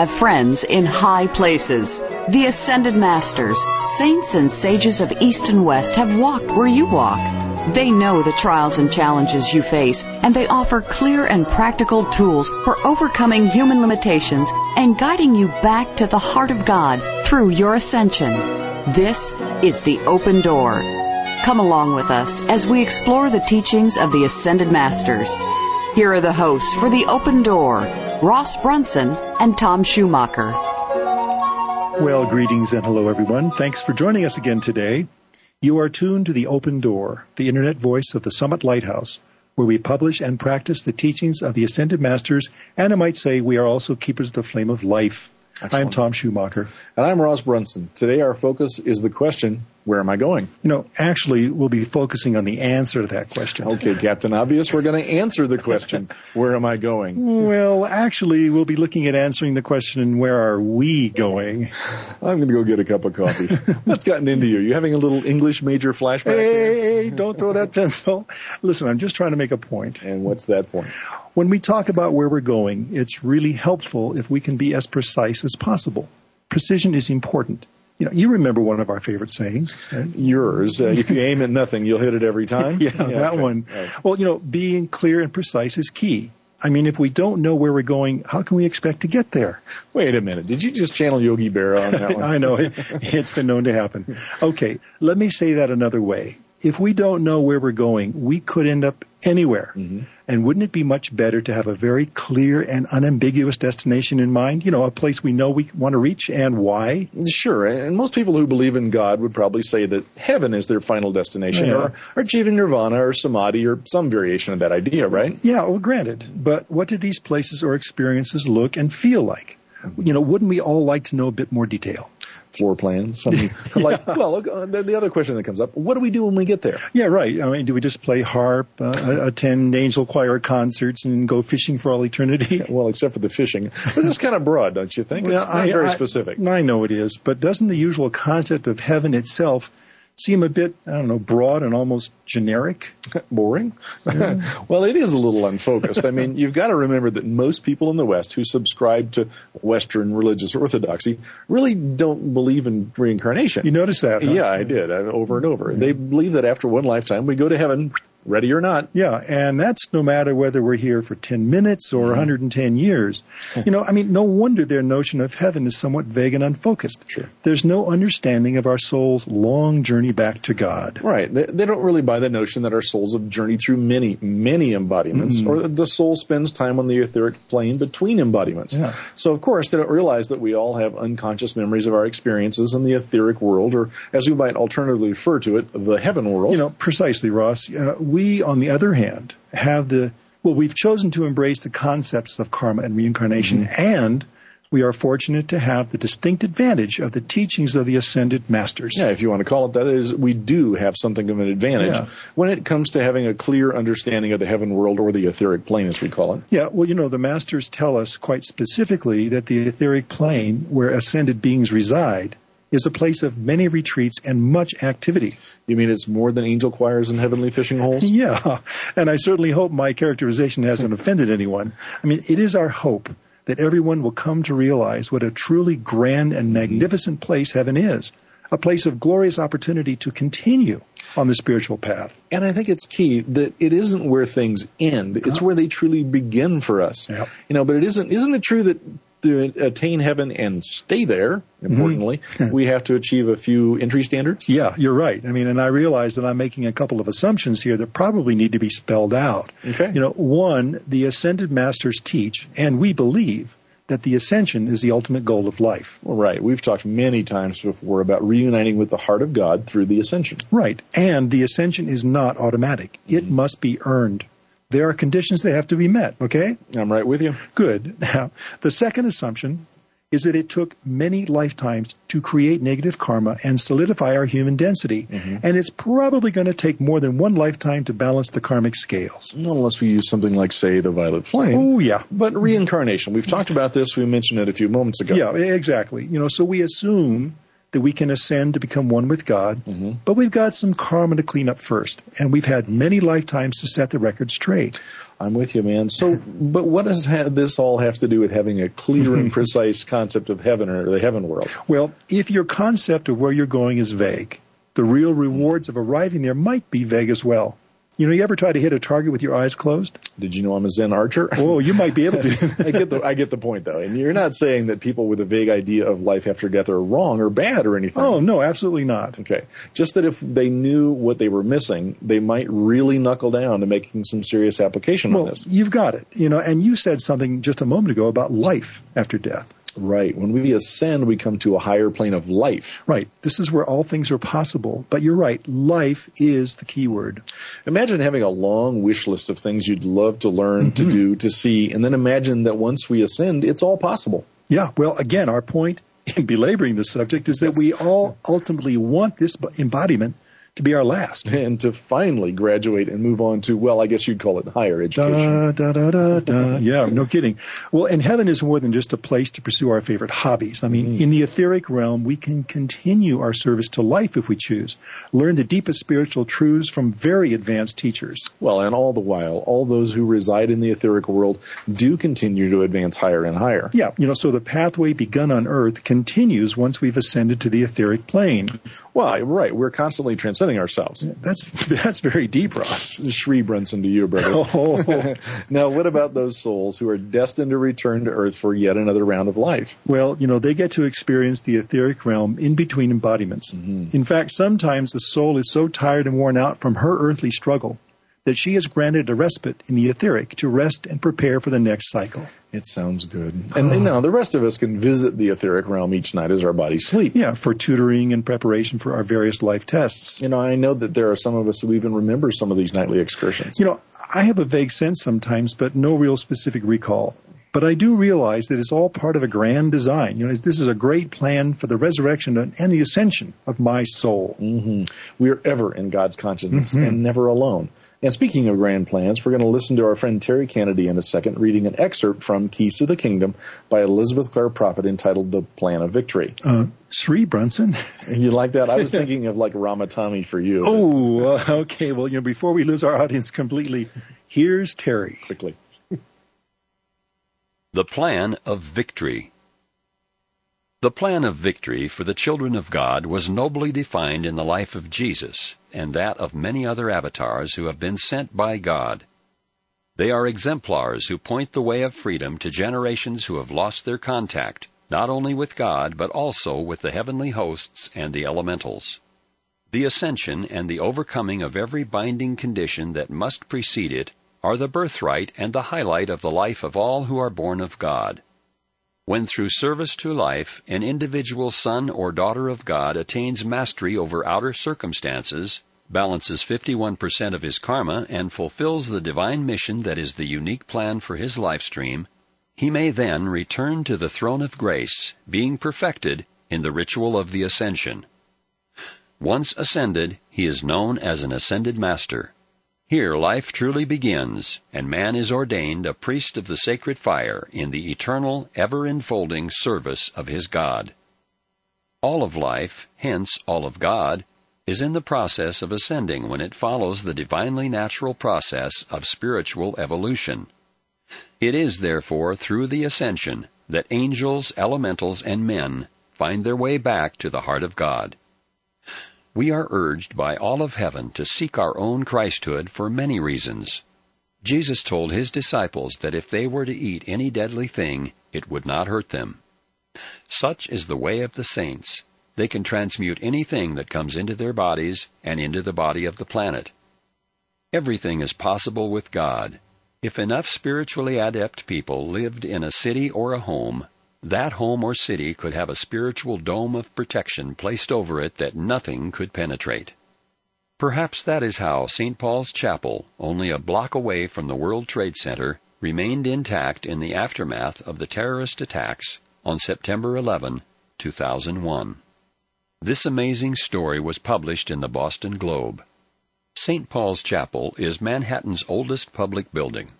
Have friends in high places. The Ascended Masters, saints and sages of East and West have walked where you walk. They know the trials and challenges you face, and they offer clear and practical tools for overcoming human limitations and guiding you back to the heart of God through your ascension. This is the open door. Come along with us as we explore the teachings of the Ascended Masters. Here are the hosts for the open door, Ross Brunson and Tom Schumacher. Well, greetings and hello, everyone. Thanks for joining us again today. You are tuned to the Open Door, the internet voice of the Summit Lighthouse, where we publish and practice the teachings of the Ascended Masters, and I might say we are also keepers of the flame of life. Excellent. I'm Tom Schumacher. And I'm Ross Brunson. Today our focus is the question, where am I going? You know, actually, we'll be focusing on the answer to that question. Okay, Captain Obvious, we're going to answer the question, where am I going? Well, actually, we'll be looking at answering the question, where are we going? I'm going to go get a cup of coffee. What's gotten into you? You having a little English major flashback? here? Hey, don't throw that pencil. Listen, I'm just trying to make a point. And what's that point? When we talk about where we're going, it's really helpful if we can be as precise as possible. Precision is important. You know, you remember one of our favorite sayings. right? Yours. Uh, if you aim at nothing, you'll hit it every time. Yeah, that okay. one. Right. Well, you know, being clear and precise is key. I mean, if we don't know where we're going, how can we expect to get there? Wait a minute. Did you just channel Yogi Berra on that one? I know it, it's been known to happen. Okay, let me say that another way. If we don't know where we're going, we could end up anywhere. Mm-hmm. And wouldn't it be much better to have a very clear and unambiguous destination in mind? You know, a place we know we want to reach and why? Sure, and most people who believe in God would probably say that heaven is their final destination, Yeah. or, or achieving nirvana, or samadhi, or some variation of that idea, right? Yeah, well, granted. But what do these places or experiences look and feel like? You know, wouldn't we all like to know a bit more detail? Floor plan, something like. Well, look, uh, the, the other question that comes up: What do we do when we get there? Yeah, right. I mean, do we just play harp, uh, attend angel choir concerts, and go fishing for all eternity? Well, except for the fishing, but it's kind of broad, don't you think? it's not very specific. I know it is, but doesn't the usual concept of heaven itself seem a bit, I don't know, broad and almost generic? Boring? well, it is a little unfocused. I mean, you've got to remember that most people in the West who subscribe to Western religious orthodoxy really don't believe in reincarnation. You notice that? huh? Yeah, I did, uh, over and over. They believe that after one lifetime we go to heaven, ready or not. Yeah, and that's no matter whether we're here for 10 minutes or 110 years. You know, I mean, no wonder their notion of heaven is somewhat vague and unfocused. Sure. There's no understanding of our soul's long journey back to God. Right. They, they don't really buy the notion that our souls have journeyed through many, many embodiments, or that the soul spends time on the etheric plane between embodiments. Yeah. So, of course, they don't realize that we all have unconscious memories of our experiences in the etheric world, or as we might alternatively refer to it, the heaven world. You know, precisely, Ross. Uh, we, on the other hand, have the, well, we've chosen to embrace the concepts of karma and reincarnation, mm-hmm. and we are fortunate to have the distinct advantage of the teachings of the ascended masters. Yeah, if you want to call it that, is we do have something of an advantage Yeah. when it comes to having a clear understanding of the heaven world or the etheric plane, as we call it. Yeah, well, you know, the masters tell us quite specifically that the etheric plane where ascended beings reside is a place of many retreats and much activity. You mean it's more than angel choirs and heavenly fishing holes? Yeah, and I certainly hope my characterization hasn't offended anyone. I mean, it is our hope that everyone will come to realize what a truly grand and magnificent place heaven is. A place of glorious opportunity to continue on the spiritual path. And I think it's key that it isn't where things end; it's uh-huh. where they truly begin for us. Yep. You know, but it isn't. Isn't it true that to attain heaven and stay there, importantly, we have to achieve a few entry standards? Yeah, you're right. I mean, and I realize that I'm making a couple of assumptions here that probably need to be spelled out. Okay. You know, one, the ascended masters teach, and we believe, that the ascension is the ultimate goal of life. Right. We've talked many times before about reuniting with the heart of God through the ascension. Right. And the ascension is not automatic. It mm-hmm. must be earned. There are conditions that have to be met, okay? I'm right with you. Good. Now, the second assumption is that it took many lifetimes to create negative karma and solidify our human density. Mm-hmm. And it's probably going to take more than one lifetime to balance the karmic scales. Unless we use something like, say, the violet flame. Oh, yeah. But reincarnation. We've talked about this. We mentioned it a few moments ago. Yeah, exactly. You know, so we assume that we can ascend to become one with God, mm-hmm. but we've got some karma to clean up first, and we've had many lifetimes to set the record straight. I'm with you, man. So, but what does this all have to do with having a clear and precise concept of heaven or the heaven world? Well, if your concept of where you're going is vague, the real rewards of arriving there might be vague as well. You know, you ever try to hit a target with your eyes closed? Did you know I'm a Zen archer? Oh, you might be able to. I get the I get the point though, and you're not saying that people with a vague idea of life after death are wrong or bad or anything. Oh no, absolutely not. Okay, just that if they knew what they were missing, they might really knuckle down to making some serious application well, on this. You've got it. You know, and you said something just a moment ago about life after death. Right. When we ascend, we come to a higher plane of life. Right. This is where all things are possible. But you're right. Life is the key word. Imagine having a long wish list of things you'd love to learn, mm-hmm. to do, to see, and then imagine that once we ascend, it's all possible. Yeah. Well, again, our point in belaboring the subject is that yes. we all ultimately want this embodiment to be our last. And to finally graduate and move on to, well, I guess you'd call it higher education. Da, da, da, da, yeah, no kidding. Well, and heaven is more than just a place to pursue our favorite hobbies. I mean, mm-hmm. in the etheric realm, we can continue our service to life if we choose, learn the deepest spiritual truths from very advanced teachers. Well, and all the while, all those who reside in the etheric world do continue to advance higher and higher. Yeah, you know, so the pathway begun on earth continues once we've ascended to the etheric plane. Well, right. We're constantly transcending ourselves. That's that's very deep, Ross. Sri Brunson to you, brother. Oh. now, what about those souls who are destined to return to Earth for yet another round of life? Well, you know, they get to experience the etheric realm in between embodiments. Mm-hmm. In fact, sometimes the soul is so tired and worn out from her earthly struggle that she is granted a respite in the etheric to rest and prepare for the next cycle. It sounds good. And, now the rest of us can visit the etheric realm each night as our bodies sleep. Yeah, for tutoring and preparation for our various life tests. You know, I know that there are some of us who even remember some of these nightly excursions. You know, I have a vague sense sometimes, but no real specific recall. But I do realize that it's all part of a grand design. You know, this is a great plan for the resurrection and the ascension of my soul. Mm-hmm. We are ever in God's consciousness mm-hmm. and never alone. And speaking of grand plans, we're going to listen to our friend Terry Kennedy in a second reading an excerpt from Keys to the Kingdom by Elizabeth Clare Prophet entitled The Plan of Victory. Uh, Sri Brunson? You like that? I was thinking of like Ramatami for you. Oh, uh, okay. Well, you know, before we lose our audience completely, here's Terry. Quickly. the Plan of Victory the plan of victory for the children of God was nobly defined in the life of Jesus and that of many other avatars who have been sent by God. They are exemplars who point the way of freedom to generations who have lost their contact, not only with God, but also with the heavenly hosts and the elementals. The ascension and the overcoming of every binding condition that must precede it are the birthright and the highlight of the life of all who are born of God. When through service to life an individual son or daughter of God attains mastery over outer circumstances, balances 51% of his karma, and fulfills the divine mission that is the unique plan for his life stream, he may then return to the throne of grace, being perfected in the ritual of the ascension. Once ascended, he is known as an ascended master. Here life truly begins, and man is ordained a priest of the sacred fire in the eternal, ever enfolding service of his God. All of life, hence all of God, is in the process of ascending when it follows the divinely natural process of spiritual evolution. It is therefore through the ascension that angels, elementals, and men find their way back to the heart of God. We are urged by all of heaven to seek our own Christhood for many reasons. Jesus told his disciples that if they were to eat any deadly thing, it would not hurt them. Such is the way of the saints. They can transmute anything that comes into their bodies and into the body of the planet. Everything is possible with God. If enough spiritually adept people lived in a city or a home, that home or city could have a spiritual dome of protection placed over it that nothing could penetrate. Perhaps that is how St. Paul's Chapel, only a block away from the World Trade Center, remained intact in the aftermath of the terrorist attacks on September 11, 2001. This amazing story was published in the Boston Globe. St. Paul's Chapel is Manhattan's oldest public building.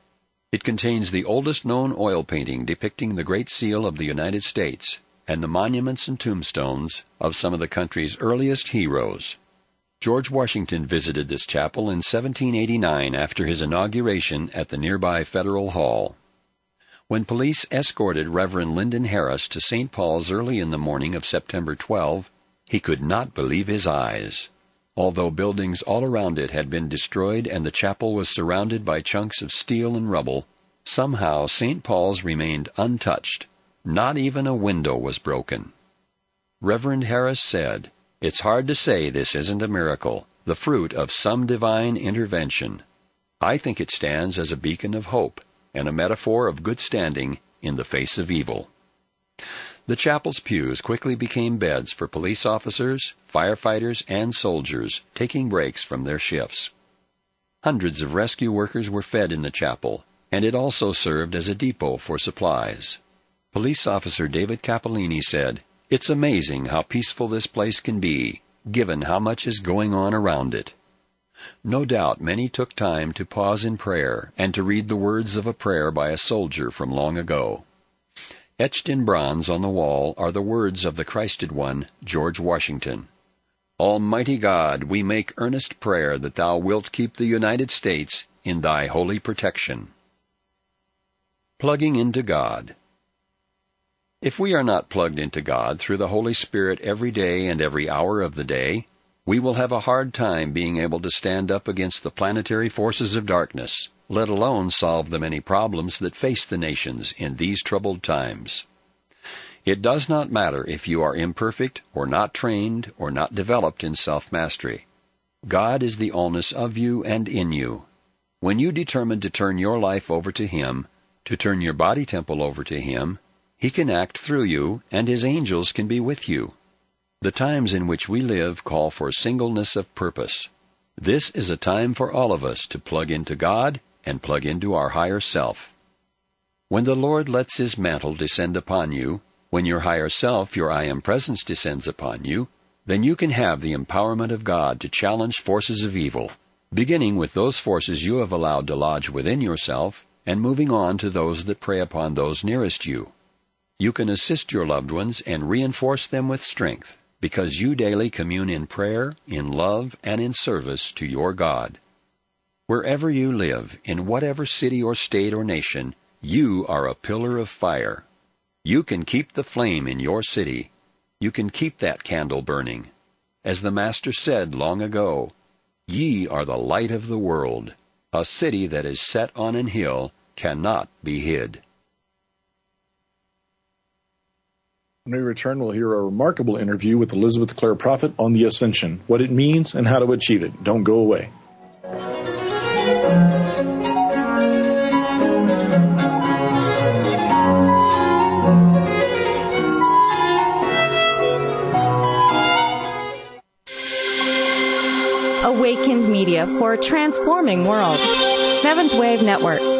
It contains the oldest known oil painting depicting the Great Seal of the United States and the monuments and tombstones of some of the country's earliest heroes. George Washington visited this chapel in 1789 after his inauguration at the nearby Federal Hall. When police escorted Reverend Lyndon Harris to St. Paul's early in the morning of September 12, he could not believe his eyes. Although buildings all around it had been destroyed and the chapel was surrounded by chunks of steel and rubble, somehow St. Paul's remained untouched. Not even a window was broken. Reverend Harris said, it's hard to say this isn't a miracle, the fruit of some divine intervention. I think it stands as a beacon of hope and a metaphor of good standing in the face of evil. The chapel's pews quickly became beds for police officers, firefighters, and soldiers taking breaks from their shifts. Hundreds of rescue workers were fed in the chapel, and it also served as a depot for supplies. Police officer David Cappellini said, it's amazing how peaceful this place can be, given how much is going on around it. No doubt many took time to pause in prayer and to read the words of a prayer by a soldier from long ago. Etched in bronze on the wall are the words of the Christed One, George Washington. Almighty God, we make earnest prayer that Thou wilt keep the United States in Thy holy protection. Plugging into God. If we are not plugged into God through the Holy Spirit every day and every hour of the day, we will have a hard time being able to stand up against the planetary forces of darkness, let alone solve the many problems that face the nations in these troubled times. It does not matter if you are imperfect or not trained or not developed in self-mastery. God is the allness of you and in you. When you determine to turn your life over to Him, to turn your body temple over to Him, he can act through you, and His angels can be with you. The times in which we live call for singleness of purpose. This is a time for all of us to plug into God and plug into our higher self. When the Lord lets His mantle descend upon you, when your higher self, your I am presence descends upon you, then you can have the empowerment of God to challenge forces of evil, beginning with those forces you have allowed to lodge within yourself, and moving on to those that prey upon those nearest you. You can assist your loved ones and reinforce them with strength because you daily commune in prayer, in love, and in service to your God. Wherever you live, in whatever city or state or nation, you are a pillar of fire. You can keep the flame in your city. You can keep that candle burning. As the Master said long ago, Ye are the light of the world. A city that is set on an hill cannot be hid. When we return, we'll hear a remarkable interview with Elizabeth Clare Prophet on the Ascension, what it means, and how to achieve it. Don't go away. Awakened Media for a transforming world. Seventh Wave Network.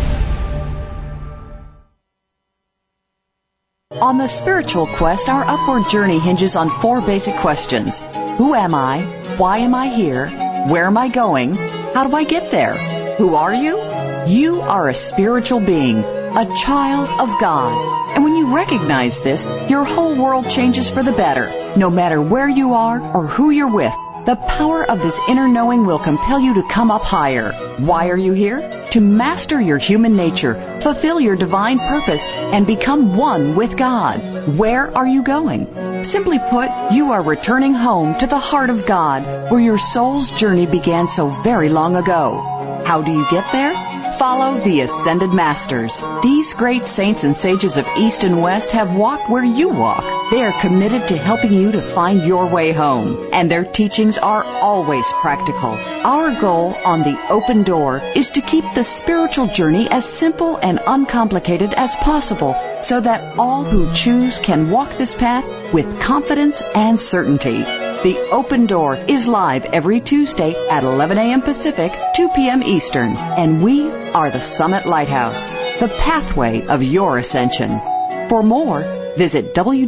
On the spiritual quest, our upward journey hinges on four basic questions. Who am I? Why am I here? Where am I going? How do I get there? Who are you? You are a spiritual being, a child of God. And when you recognize this, your whole world changes for the better. No matter where you are or who you're with, The power of this inner knowing will compel you to come up higher. Why are you here? To master your human nature, fulfill your divine purpose, and become one with God. Where are you going? Simply put, you are returning home to the heart of God, where your soul's journey began so very long ago. How do you get there? Follow the Ascended Masters. These great saints and sages of East and West have walked where you walk. They are committed to helping you to find your way home, and their teachings are always practical. Our goal on the open door is to keep the spiritual journey as simple and uncomplicated as possible so that all who choose can walk this path with confidence and certainty. The Open Door is live every Tuesday at 11 a.m. Pacific, 2 p.m. Eastern, and we are the Summit Lighthouse, the pathway of your ascension. For more, visit www.tsl.org.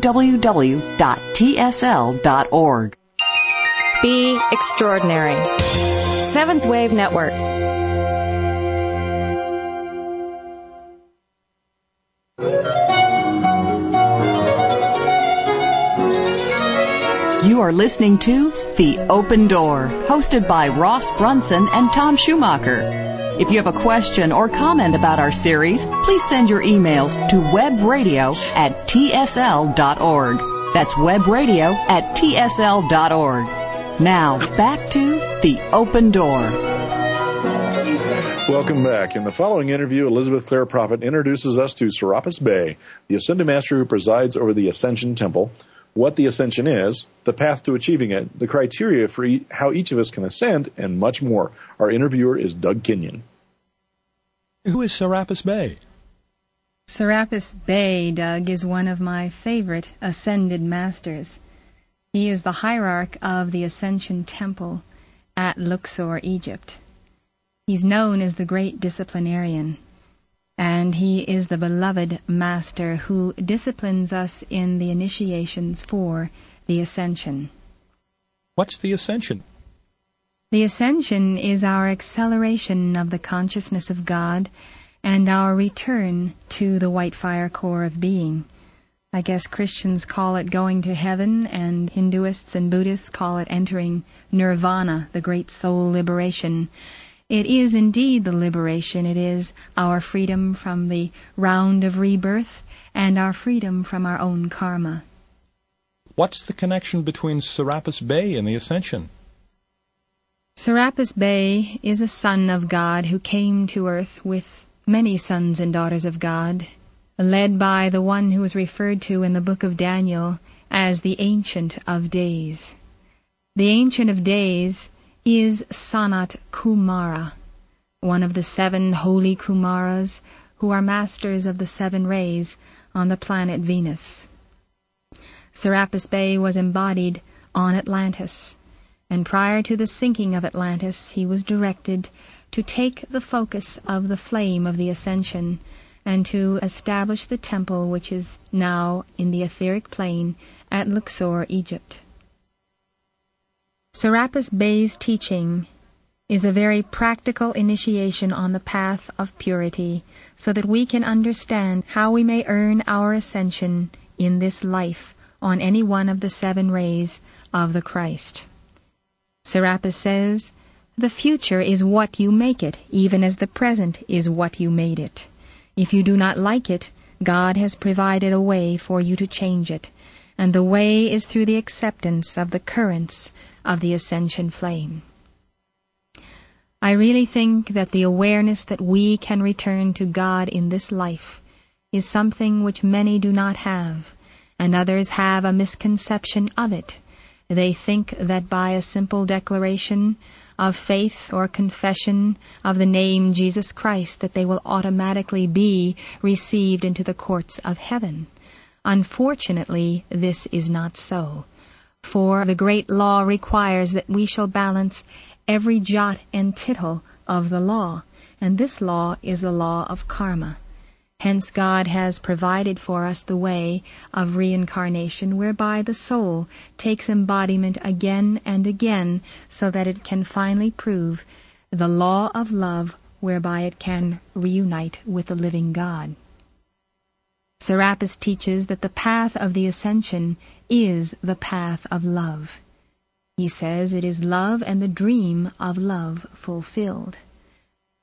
Be extraordinary. Seventh Wave Network. Are listening to The Open Door, hosted by Ross Brunson and Tom Schumacher. If you have a question or comment about our series, please send your emails to webradio at tsl.org. That's webradio at tsl.org. Now, back to The Open Door. Welcome back. In the following interview, Elizabeth Clare Prophet introduces us to Serapis Bey, the Ascended Master who presides over the Ascension Temple, what the ascension is, the path to achieving it, the criteria for e- how each of us can ascend, and much more. Our interviewer is Doug Kenyon. Who is Serapis Bey? Serapis Bey, Doug, is one of my favorite ascended masters. He is the hierarch of the Ascension Temple at Luxor, Egypt. He's known as the Great Disciplinarian and he is the beloved Master who disciplines us in the initiations for the Ascension. What's the Ascension? The Ascension is our acceleration of the consciousness of God and our return to the white fire core of being. I guess Christians call it going to heaven, and Hinduists and Buddhists call it entering nirvana, the great soul liberation. It is indeed the liberation. It is our freedom from the round of rebirth and our freedom from our own karma. What's the connection between Serapis Bey and the Ascension? Serapis Bey is a son of God who came to earth with many sons and daughters of God, led by the one who is referred to in the book of Daniel as the Ancient of Days. The Ancient of Days is Sanat Kumara, one of the seven holy Kumaras who are masters of the seven rays on the planet Venus. Serapis Bey was embodied on Atlantis, and prior to the sinking of Atlantis, he was directed to take the focus of the flame of the ascension and to establish the temple which is now in the etheric plane at Luxor, Egypt. Serapis Bey's teaching is a very practical initiation on the path of purity so that we can understand how we may earn our ascension in this life on any one of the seven rays of the Christ. Serapis says, The future is what you make it, even as the present is what you made it. If you do not like it, God has provided a way for you to change it, and the way is through the acceptance of the currents of the ascension flame. I really think that the awareness that we can return to God in this life is something which many do not have, and others have a misconception of it. They think that by a simple declaration of faith or confession of the name Jesus Christ that they will automatically be received into the courts of heaven. Unfortunately, this is not so. For the great law requires that we shall balance every jot and tittle of the law, and this law is the law of karma. Hence God has provided for us the way of reincarnation whereby the soul takes embodiment again and again so that it can finally prove the law of love whereby it can reunite with the living God. Serapis teaches that the path of the ascension is the path of love. He says it is love and the dream of love fulfilled.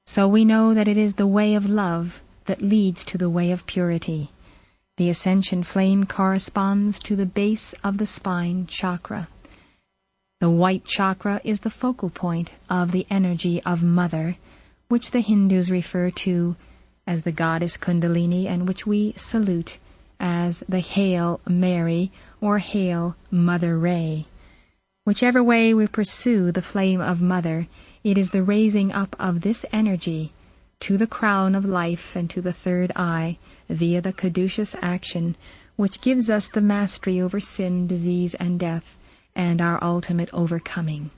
So we know that it is the way of love that leads to the way of purity. The ascension flame corresponds to the base of the spine chakra. The white chakra is the focal point of the energy of Mother, which the Hindus refer to as the goddess Kundalini and which we salute as the Hail Mary or Hail Mother Ray. Whichever way we pursue the flame of Mother, it is the raising up of this energy to the crown of life and to the third eye via the caduceus action which gives us the mastery over sin, disease, and death, and our ultimate overcoming.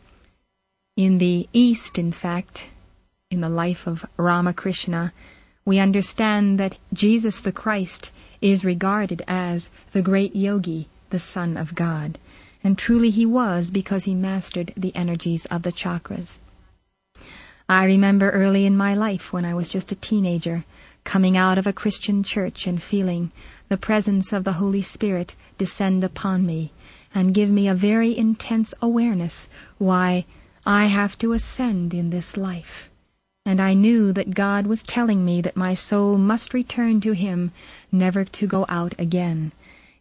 In the East, in fact, in the life of Ramakrishna, we understand that Jesus the Christ is regarded as the great yogi, the Son of God. And truly he was because he mastered the energies of the chakras. I remember early in my life when I was just a teenager, coming out of a Christian church and feeling the presence of the Holy Spirit descend upon me and give me a very intense awareness why I have to ascend in this life and I knew that God was telling me that my soul must return to Him, never to go out again.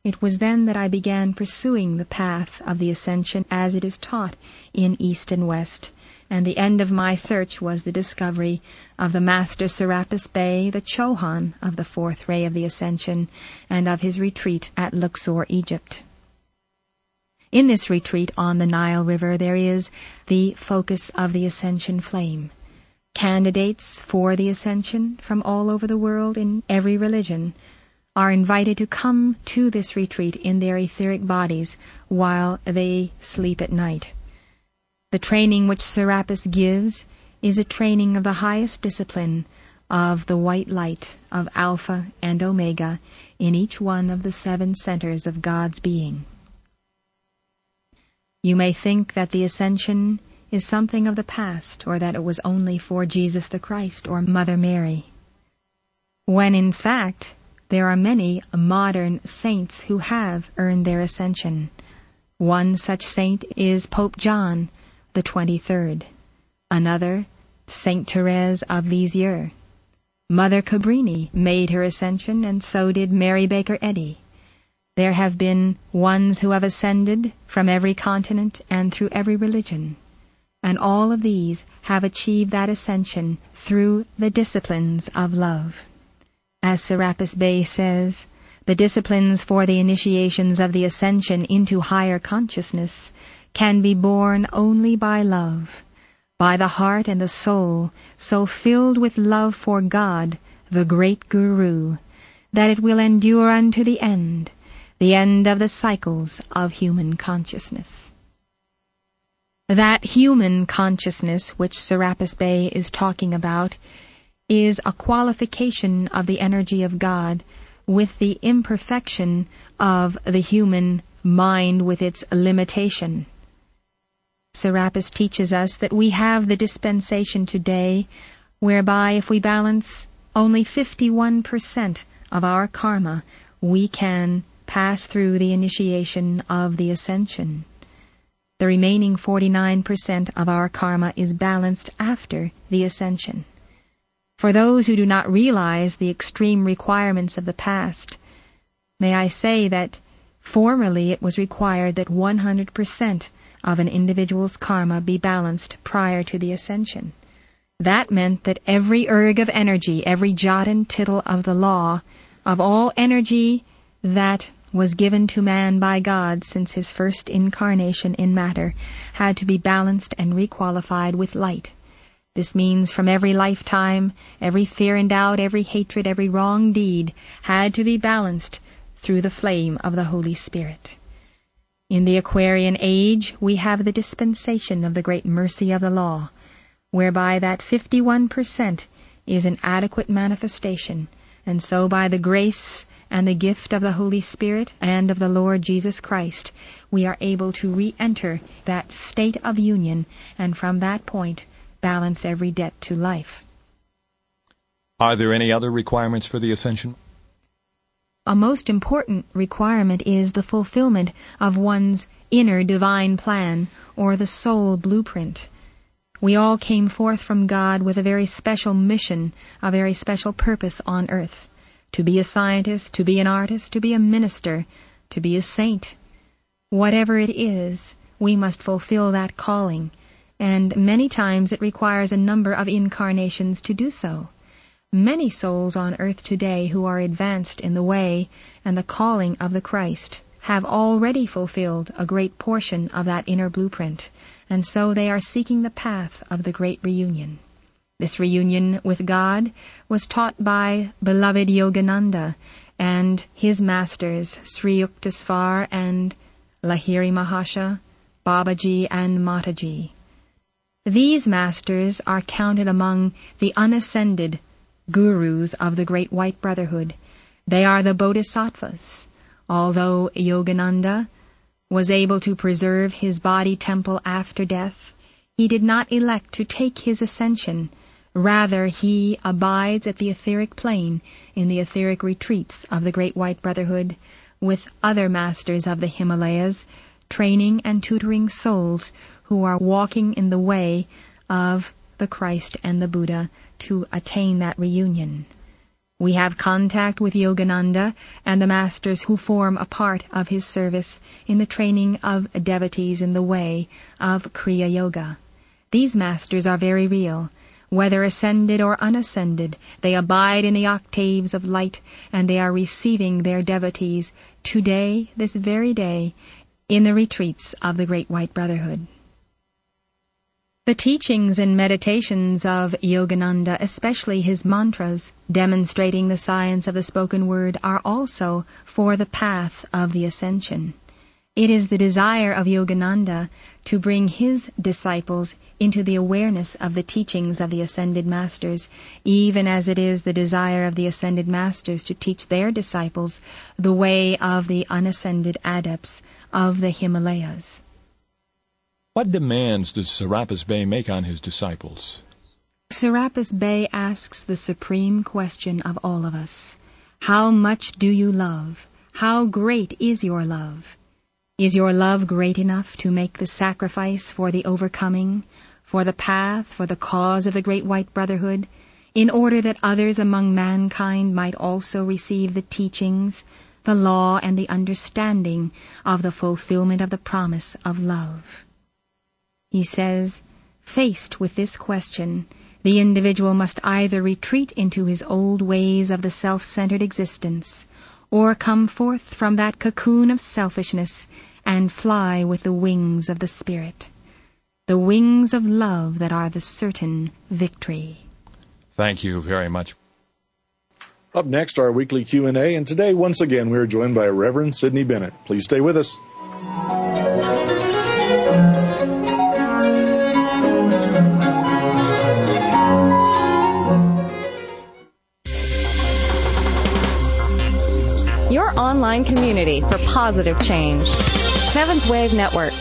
It was then that I began pursuing the path of the ascension as it is taught in East and West, and the end of my search was the discovery of the Master Serapis Bey, the Chohan of the fourth ray of the ascension, and of his retreat at Luxor, Egypt. In this retreat on the Nile River there is the focus of the ascension flame. Candidates for the ascension from all over the world in every religion are invited to come to this retreat in their etheric bodies while they sleep at night. The training which Serapis gives is a training of the highest discipline of the white light of Alpha and Omega in each one of the seven centers of God's being. You may think that the ascension is something of the past, or that it was only for Jesus the Christ or Mother Mary. When in fact, there are many modern saints who have earned their ascension. One such saint is Pope John the 23rd. Another, Saint Therese of Lisieux. Mother Cabrini made her ascension, and so did Mary Baker Eddy. There have been ones who have ascended from every continent and through every religion and all of these have achieved that ascension through the disciplines of love. As Serapis Bey says, the disciplines for the initiations of the ascension into higher consciousness can be borne only by love, by the heart and the soul so filled with love for God, the great Guru, that it will endure unto the end, the end of the cycles of human consciousness. That human consciousness which Serapis Bey is talking about is a qualification of the energy of God with the imperfection of the human mind with its limitation. Serapis teaches us that we have the dispensation today whereby if we balance only 51% of our karma, we can pass through the initiation of the ascension. The remaining 49% of our karma is balanced after the ascension. For those who do not realize the extreme requirements of the past, may I say that formerly it was required that 100% of an individual's karma be balanced prior to the ascension. That meant that every erg of energy, every jot and tittle of the law, of all energy that was given to man by God since his first incarnation in matter had to be balanced and requalified with light. This means from every lifetime, every fear and doubt, every hatred, every wrong deed had to be balanced through the flame of the Holy Spirit. In the Aquarian age, we have the dispensation of the great mercy of the law, whereby that 51% is an adequate manifestation, and so by the grace and the gift of the Holy Spirit and of the Lord Jesus Christ, we are able to re-enter that state of union and from that point balance every debt to life. Are there any other requirements for the ascension? A most important requirement is the fulfillment of one's inner divine plan, or the soul blueprint. We all came forth from God with a very special mission, a very special purpose on earth. To be a scientist, to be an artist, to be a minister, to be a saint. Whatever it is, we must fulfill that calling, and many times it requires a number of incarnations to do so. Many souls on earth today who are advanced in the way and the calling of the Christ have already fulfilled a great portion of that inner blueprint and so they are seeking the path of the great reunion. This reunion with God was taught by beloved Yogananda and his masters Sri Yukteswar and Lahiri Mahasaya, Babaji and Mataji. These masters are counted among the unascended gurus of the Great White Brotherhood. They are the bodhisattvas. Although Yogananda was able to preserve his body temple after death, he did not elect to take his ascension. Rather, he abides at the etheric plane in the etheric retreats of the Great White Brotherhood with other masters of the Himalayas, training and tutoring souls who are walking in the way of the Christ and the Buddha to attain that reunion. We have contact with Yogananda and the masters who form a part of his service in the training of devotees in the way of Kriya Yoga. These masters are very real. Whether ascended or unascended, they abide in the octaves of light and they are receiving their devotees today, this very day, in the retreats of the Great White Brotherhood. The teachings and meditations of Yogananda, especially his mantras, demonstrating the science of the spoken word, are also for the path of the ascension. It is the desire of Yogananda to bring his disciples into the awareness of the teachings of the ascended masters, even as it is the desire of the ascended masters to teach their disciples the way of the unascended adepts of the Himalayas. What demands does Serapis Bey make on his disciples? Serapis Bey asks the supreme question of all of us. How much do you love? How great is your love? Is your love great enough to make the sacrifice for the overcoming, for the path, for the cause of the great white brotherhood, in order that others among mankind might also receive the teachings, the law, and the understanding of the fulfillment of the promise of love? He says, faced with this question, the individual must either retreat into his old ways of the self-centered existence, or come forth from that cocoon of selfishness and fly with the wings of the Spirit, the wings of love that are the certain victory. Thank you very much. Up next, our weekly Q&A, and today, once again, we are joined by Reverend Sidney Bennett. Please stay with us. Your online community for positive change. Seventh Wave Network.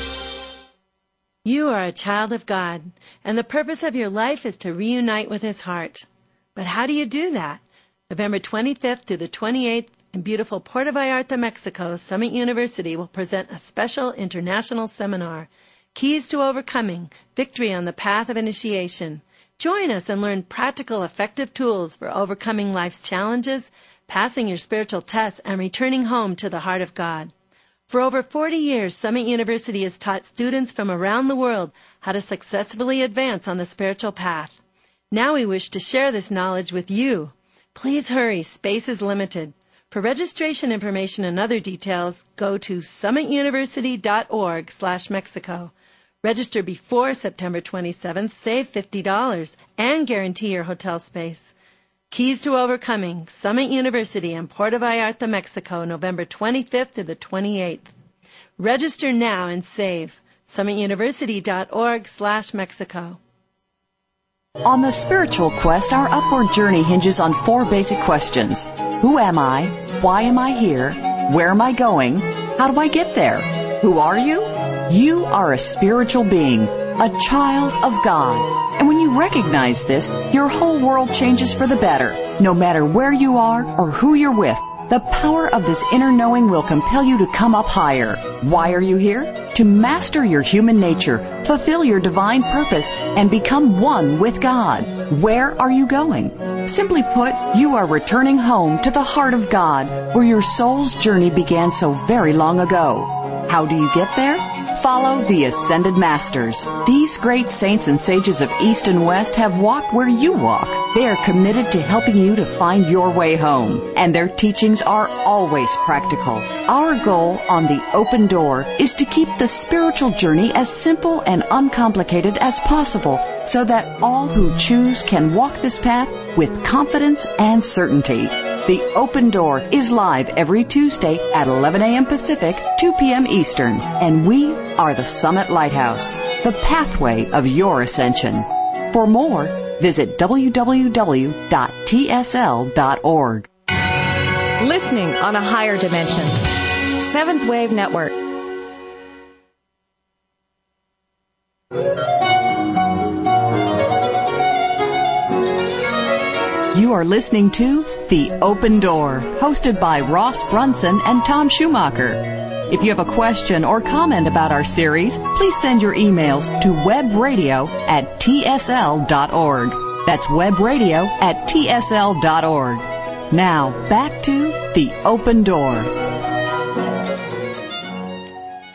You are a child of God, and the purpose of your life is to reunite with His heart. But how do you do that? November 25th through the 28th in beautiful Puerto Vallarta, Mexico, Summit University will present a special international seminar, Keys to Overcoming, Victory on the Path of Initiation. Join us and learn practical, effective tools for overcoming life's challenges passing your spiritual tests, and returning home to the heart of God. For over 40 years, Summit University has taught students from around the world how to successfully advance on the spiritual path. Now we wish to share this knowledge with you. Please hurry, space is limited. For registration information and other details, go to summituniversity.org/mexico. Register before September 27th, save $50, and guarantee your hotel space. Keys to Overcoming, Summit University in Puerto Vallarta, Mexico, November 25th to the 28th. Register now and save. SummitUniversity.org slash Mexico. On the spiritual quest, our upward journey hinges on four basic questions. Who am I? Why am I here? Where am I going? How do I get there? Who are you? You are a spiritual being, a child of God. And when you recognize this, your whole world changes for the better, no matter where you are or who you're with. The power of this inner knowing will compel you to come up higher. Why are you here? To master your human nature, fulfill your divine purpose, and become one with God. Where are you going? Simply put, you are returning home to the heart of God, where your soul's journey began so very long ago. How do you get there? Follow the Ascended Masters. These great saints and sages of East and West have walked where you walk. They are committed to helping you to find your way home, and their teachings are always practical. Our goal on the open door is to keep the spiritual journey as simple and uncomplicated as possible so that all who choose can walk this path with confidence and certainty. The Open Door is live every Tuesday at 11 a.m. Pacific, 2 p.m. Eastern, and we are the Summit Lighthouse, the pathway of your ascension. For more, visit www.tsl.org. Listening on a higher dimension. Seventh Wave Network. You are listening to The Open Door, hosted by Ross Brunson and Tom Schumacher. If you have a question or comment about our series, please send your emails to webradio at tsl.org. That's webradio at tsl.org. Now, back to The Open Door.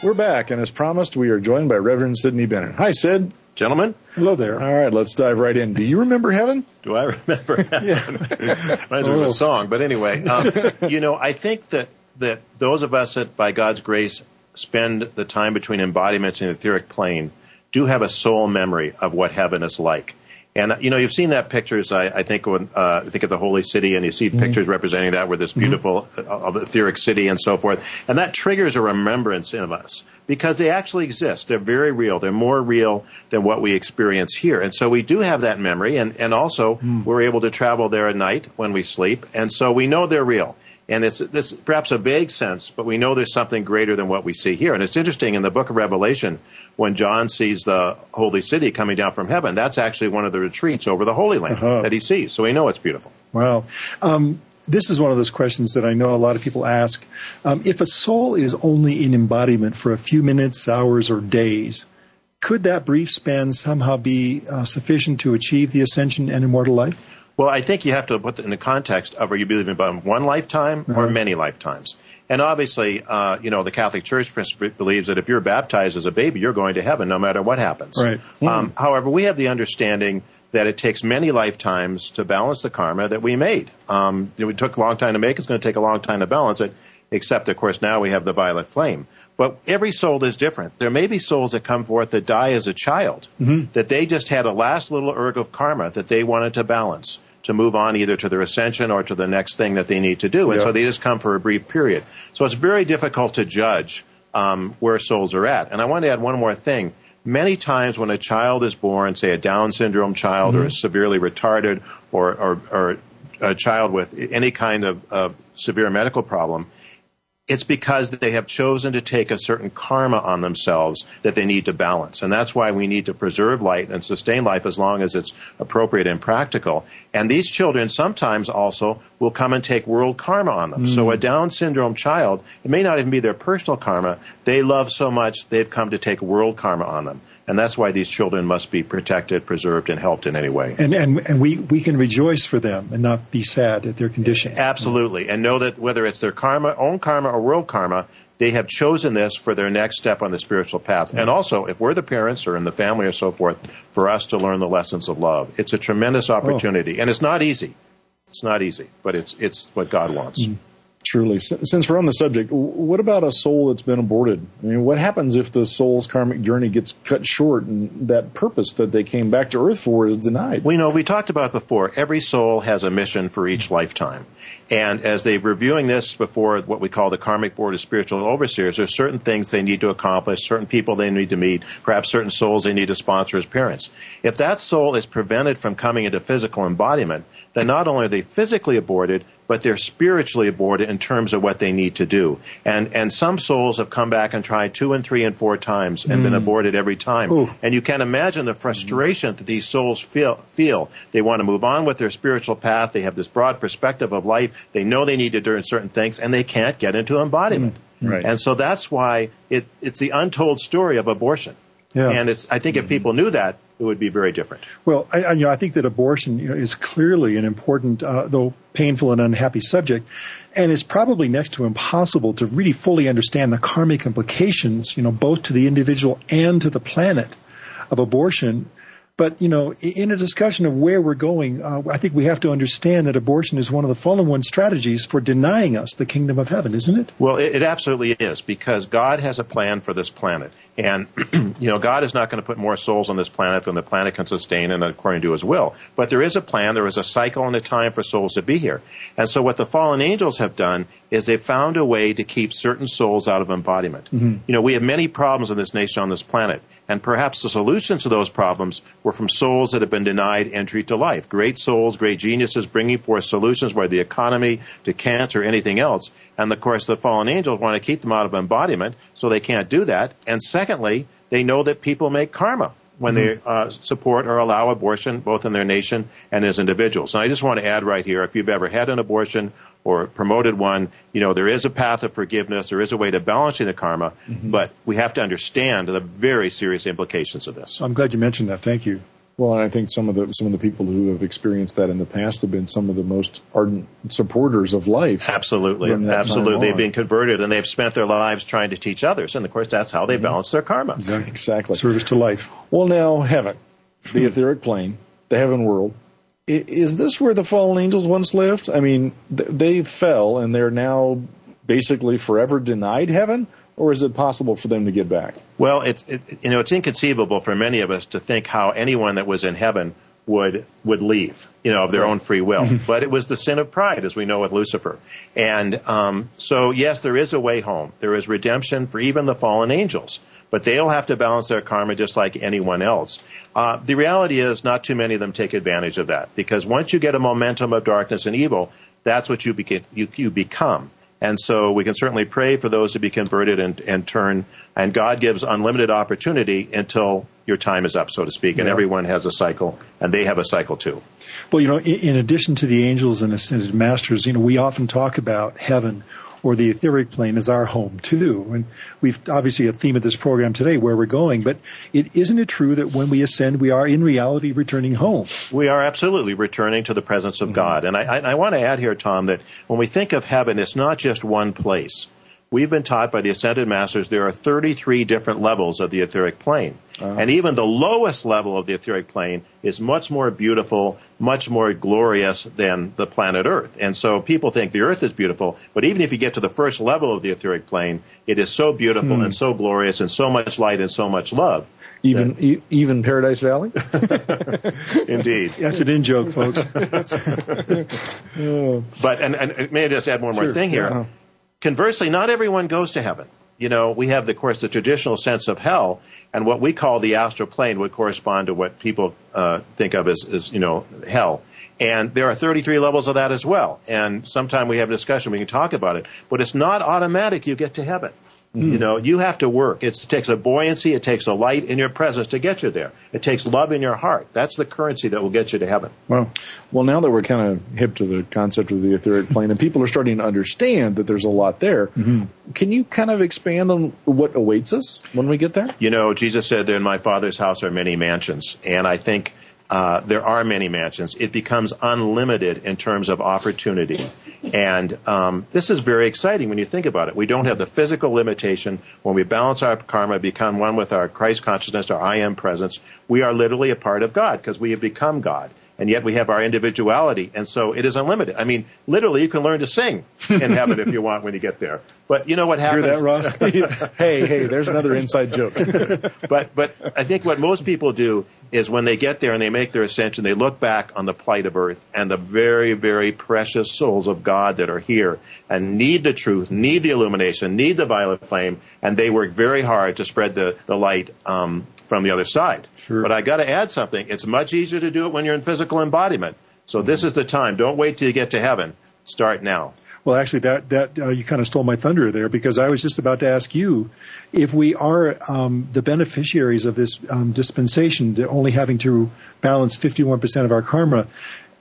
We're back, and as promised, we are joined by Reverend Sidney Bennett. Hi, Sid. Gentlemen. Hello there. All right, let's dive right in. Do you remember heaven? Do I remember heaven? yeah. Reminds me of a song. But anyway, um, you know, I think that, that those of us that, by God's grace, spend the time between embodiments in the etheric plane do have a soul memory of what heaven is like. And you know, you've seen that pictures. I, I think when uh, I think of the holy city, and you see mm-hmm. pictures representing that with this beautiful mm-hmm. uh, etheric city and so forth, and that triggers a remembrance in us because they actually exist. They're very real. They're more real than what we experience here, and so we do have that memory, and and also mm. we're able to travel there at night when we sleep, and so we know they're real. And it's this perhaps a vague sense, but we know there's something greater than what we see here. And it's interesting in the book of Revelation when John sees the holy city coming down from heaven. That's actually one of the retreats over the Holy Land uh-huh. that he sees. So we know it's beautiful. Wow. Um, this is one of those questions that I know a lot of people ask. Um, if a soul is only in embodiment for a few minutes, hours, or days, could that brief span somehow be uh, sufficient to achieve the ascension and immortal life? Well, I think you have to put it in the context of are you believing about one lifetime or uh-huh. many lifetimes? And obviously, uh, you know, the Catholic Church believes that if you're baptized as a baby, you're going to heaven no matter what happens. Right. Mm. Um, however, we have the understanding that it takes many lifetimes to balance the karma that we made. Um, it took a long time to make. It's going to take a long time to balance it. Except, of course, now we have the violet flame. But every soul is different. There may be souls that come forth that die as a child, mm-hmm. that they just had a last little erg of karma that they wanted to balance to move on either to their ascension or to the next thing that they need to do. And yeah. so they just come for a brief period. So it's very difficult to judge um, where souls are at. And I want to add one more thing. Many times when a child is born, say a Down syndrome child mm-hmm. or a severely retarded or, or, or, a child with any kind of, of severe medical problem, it's because they have chosen to take a certain karma on themselves that they need to balance. And that's why we need to preserve light and sustain life as long as it's appropriate and practical. And these children sometimes also will come and take world karma on them. Mm. So a Down syndrome child, it may not even be their personal karma, they love so much they've come to take world karma on them. And that's why these children must be protected, preserved, and helped in any way. And, and, and we, we can rejoice for them and not be sad at their condition. Absolutely. And know that whether it's their karma, own karma, or world karma, they have chosen this for their next step on the spiritual path. And also, if we're the parents or in the family or so forth, for us to learn the lessons of love. It's a tremendous oh. opportunity. Oh. And it's not easy. It's not easy, but it's, it's what God wants. Mm. Truly. Since we're on the subject, what about a soul that's been aborted? I mean, what happens if the soul's karmic journey gets cut short and that purpose that they came back to earth for is denied? We know, we talked about before, every soul has a mission for each lifetime. And as they're reviewing this before what we call the karmic board of spiritual overseers, there's certain things they need to accomplish, certain people they need to meet, perhaps certain souls they need to sponsor as parents. If that soul is prevented from coming into physical embodiment, then not only are they physically aborted, but they're spiritually aborted in terms of what they need to do. And and some souls have come back and tried two and three and four times and mm. been aborted every time. Ooh. And you can imagine the frustration that these souls feel feel. They want to move on with their spiritual path. They have this broad perspective of life. They know they need to do certain things and they can't get into embodiment. Mm. Right. And so that's why it, it's the untold story of abortion. Yeah. And it's, I think if people knew that, it would be very different. Well, I, you know, I think that abortion you know, is clearly an important, uh, though painful and unhappy subject, and it's probably next to impossible to really fully understand the karmic implications, you know, both to the individual and to the planet of abortion but, you know, in a discussion of where we're going, uh, I think we have to understand that abortion is one of the fallen one strategies for denying us the kingdom of heaven, isn't it? Well, it, it absolutely is because God has a plan for this planet. And, you know, God is not going to put more souls on this planet than the planet can sustain and according to his will. But there is a plan, there is a cycle and a time for souls to be here. And so what the fallen angels have done is they've found a way to keep certain souls out of embodiment. Mm-hmm. You know, we have many problems in this nation on this planet. And perhaps the solutions to those problems were from souls that have been denied entry to life. Great souls, great geniuses bringing forth solutions, whether the economy, to cancer, anything else. And of course, the fallen angels want to keep them out of embodiment, so they can't do that. And secondly, they know that people make karma when mm-hmm. they uh, support or allow abortion, both in their nation and as individuals. And I just want to add right here, if you've ever had an abortion or promoted one, you know, there is a path of forgiveness, there is a way to balancing the karma, mm-hmm. but we have to understand the very serious implications of this. I'm glad you mentioned that. Thank you. Well, and I think some of the some of the people who have experienced that in the past have been some of the most ardent supporters of life. Absolutely, absolutely. They've been converted and they've spent their lives trying to teach others, and of course, that's how they mm-hmm. balance their karma. Exactly. Service to life. Well, now heaven, the etheric plane, the heaven world. Is this where the fallen angels once lived? I mean, they fell and they're now basically forever denied heaven, or is it possible for them to get back? Well, it's it, you know it's inconceivable for many of us to think how anyone that was in heaven would would leave, you know, of their right. own free will. but it was the sin of pride, as we know with Lucifer. And um, so, yes, there is a way home. There is redemption for even the fallen angels, but they'll have to balance their karma just like anyone else. Uh, the reality is, not too many of them take advantage of that because once you get a momentum of darkness and evil, that's what you, beca- you, you become. And so we can certainly pray for those to be converted and, and turn. And God gives unlimited opportunity until your time is up, so to speak. And yeah. everyone has a cycle, and they have a cycle too. Well, you know, in, in addition to the angels and ascended masters, you know, we often talk about heaven or the etheric plane is our home too. And we've obviously a theme of this program today where we're going, but it isn't it true that when we ascend, we are in reality returning home? We are absolutely returning to the presence of mm-hmm. God. And I, I, I want to add here, Tom, that when we think of heaven, it's not just one place. We've been taught by the Ascended Masters there are 33 different levels of the etheric plane. Uh-huh. And even the lowest level of the etheric plane is much more beautiful, much more glorious than the planet Earth. And so people think the Earth is beautiful, but even if you get to the first level of the etheric plane, it is so beautiful hmm. and so glorious and so much light and so much love. Even that, even Paradise Valley? Indeed. That's an in joke, folks. but, and, and may I just add one sure. more thing here? Yeah. Conversely, not everyone goes to heaven. You know, we have, of course, the traditional sense of hell, and what we call the astral plane would correspond to what people uh, think of as, as, you know, hell. And there are 33 levels of that as well. And sometime we have a discussion, we can talk about it. But it's not automatic you get to heaven. Mm. You know, you have to work. It's, it takes a buoyancy, it takes a light in your presence to get you there. It takes love in your heart. That's the currency that will get you to heaven. Well, well, now that we're kind of hip to the concept of the etheric plane, and people are starting to understand that there's a lot there, mm-hmm. can you kind of expand on what awaits us when we get there? You know, Jesus said, "In my Father's house are many mansions," and I think uh, there are many mansions. It becomes unlimited in terms of opportunity. And um, this is very exciting when you think about it. We don't have the physical limitation. When we balance our karma, become one with our Christ consciousness, our I am presence, we are literally a part of God because we have become God and yet we have our individuality, and so it is unlimited. I mean, literally, you can learn to sing in heaven if you want when you get there. But you know what happens? Hear that, Ross? hey, hey, there's another inside joke. but but I think what most people do is when they get there and they make their ascension, they look back on the plight of earth and the very very precious souls of God that are here and need the truth, need the illumination, need the violet flame, and they work very hard to spread the the light um, from the other side. Sure. But I got to add something. It's much easier to do it when you're in physical embodiment. So this is the time. Don't wait till you get to heaven. Start now. Well, actually, that that uh, you kind of stole my thunder there because I was just about to ask you if we are um, the beneficiaries of this um, dispensation, only having to balance 51% of our karma.